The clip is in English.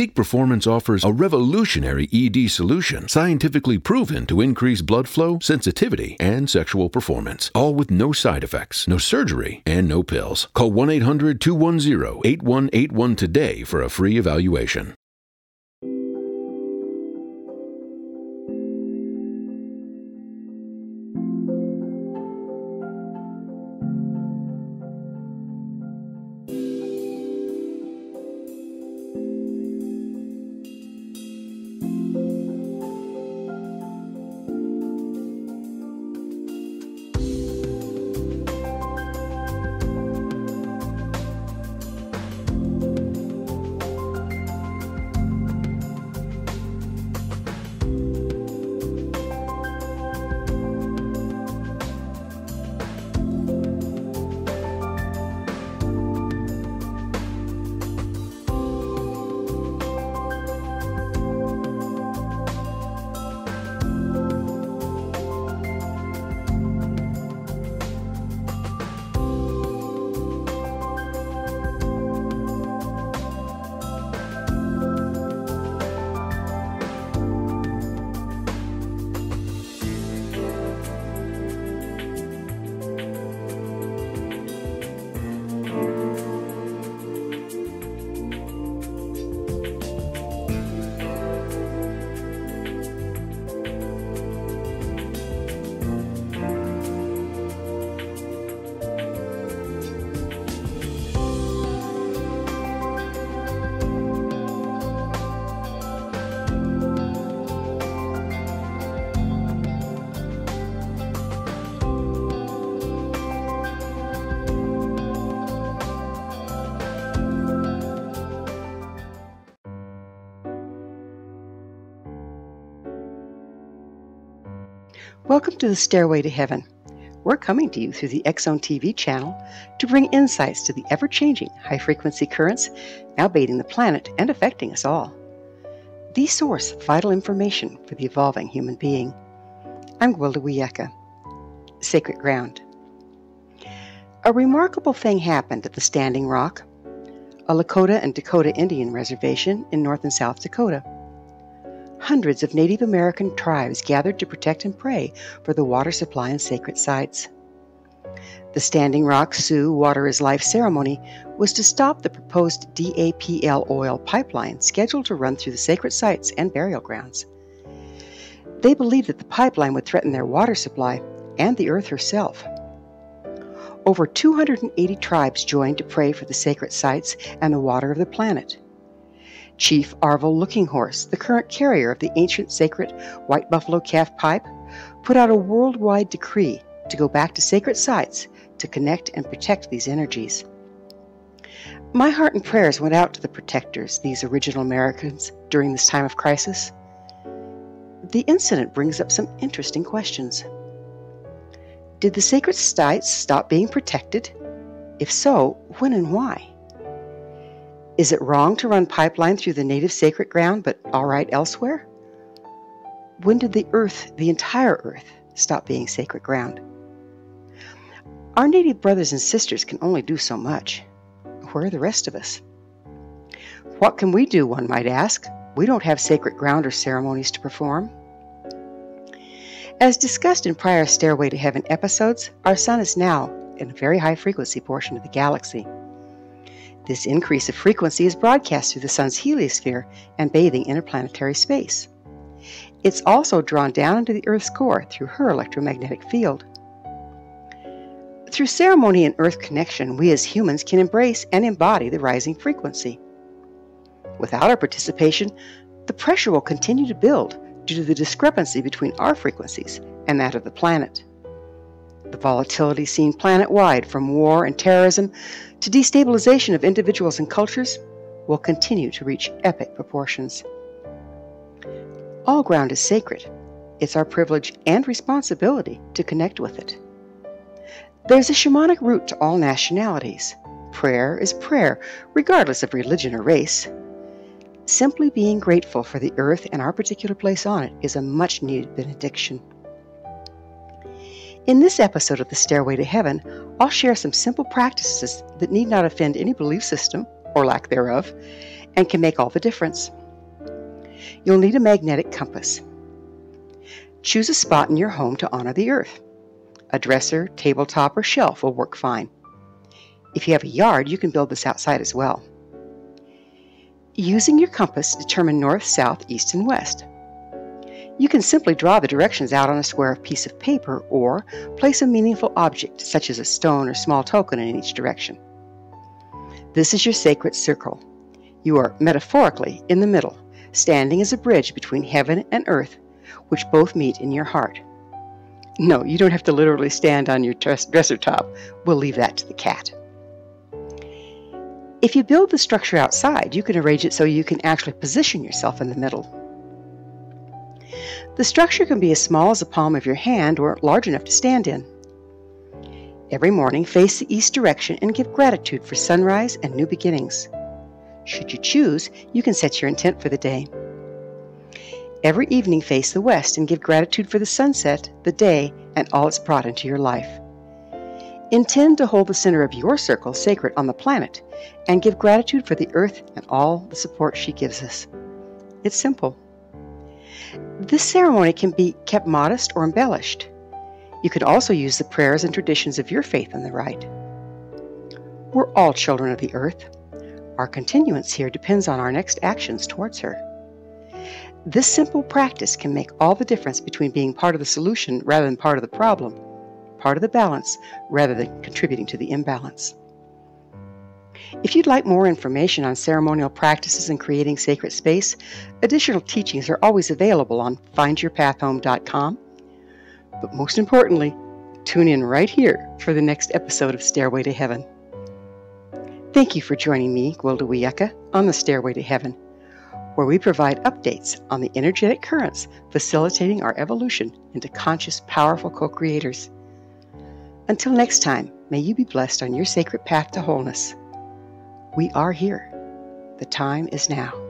Peak Performance offers a revolutionary ED solution scientifically proven to increase blood flow, sensitivity, and sexual performance, all with no side effects, no surgery, and no pills. Call 1 800 210 8181 today for a free evaluation. Welcome to the Stairway to Heaven. We're coming to you through the Zone TV channel to bring insights to the ever changing high frequency currents now bathing the planet and affecting us all. The source vital information for the evolving human being. I'm Gwilda Wiyaka. Sacred Ground. A remarkable thing happened at the Standing Rock, a Lakota and Dakota Indian reservation in North and South Dakota hundreds of Native American tribes gathered to protect and pray for the water supply and sacred sites. The Standing Rock Sioux Water is Life ceremony was to stop the proposed DAPL oil pipeline scheduled to run through the sacred sites and burial grounds. They believed that the pipeline would threaten their water supply and the earth herself. Over 280 tribes joined to pray for the sacred sites and the water of the planet. Chief Arvol Looking Horse, the current carrier of the ancient sacred white buffalo calf pipe, put out a worldwide decree to go back to sacred sites to connect and protect these energies. My heart and prayers went out to the protectors, these original Americans, during this time of crisis. The incident brings up some interesting questions. Did the sacred sites stop being protected? If so, when and why? Is it wrong to run pipeline through the native sacred ground but all right elsewhere? When did the earth, the entire earth, stop being sacred ground? Our native brothers and sisters can only do so much. Where are the rest of us? What can we do, one might ask? We don't have sacred ground or ceremonies to perform. As discussed in prior Stairway to Heaven episodes, our sun is now in a very high frequency portion of the galaxy. This increase of frequency is broadcast through the sun's heliosphere and bathing interplanetary space. It's also drawn down into the Earth's core through her electromagnetic field. Through ceremony and Earth connection, we as humans can embrace and embody the rising frequency. Without our participation, the pressure will continue to build due to the discrepancy between our frequencies and that of the planet. The volatility seen planet wide from war and terrorism to destabilization of individuals and cultures will continue to reach epic proportions. All ground is sacred. It's our privilege and responsibility to connect with it. There's a shamanic root to all nationalities. Prayer is prayer, regardless of religion or race. Simply being grateful for the earth and our particular place on it is a much needed benediction. In this episode of The Stairway to Heaven, I'll share some simple practices that need not offend any belief system or lack thereof, and can make all the difference. You'll need a magnetic compass. Choose a spot in your home to honor the earth. A dresser, tabletop, or shelf will work fine. If you have a yard, you can build this outside as well. Using your compass, determine north, south, east, and west. You can simply draw the directions out on a square piece of paper or place a meaningful object, such as a stone or small token, in each direction. This is your sacred circle. You are metaphorically in the middle, standing as a bridge between heaven and earth, which both meet in your heart. No, you don't have to literally stand on your dresser top. We'll leave that to the cat. If you build the structure outside, you can arrange it so you can actually position yourself in the middle. The structure can be as small as the palm of your hand or large enough to stand in. Every morning, face the east direction and give gratitude for sunrise and new beginnings. Should you choose, you can set your intent for the day. Every evening, face the west and give gratitude for the sunset, the day, and all it's brought into your life. Intend to hold the center of your circle sacred on the planet and give gratitude for the earth and all the support she gives us. It's simple. This ceremony can be kept modest or embellished. You can also use the prayers and traditions of your faith in the rite. We're all children of the earth. Our continuance here depends on our next actions towards her. This simple practice can make all the difference between being part of the solution rather than part of the problem, part of the balance rather than contributing to the imbalance. If you'd like more information on ceremonial practices and creating sacred space, additional teachings are always available on findyourpathhome.com. But most importantly, tune in right here for the next episode of Stairway to Heaven. Thank you for joining me, Gwilda Wiyaka, on the Stairway to Heaven, where we provide updates on the energetic currents facilitating our evolution into conscious, powerful co creators. Until next time, may you be blessed on your sacred path to wholeness. We are here. The time is now.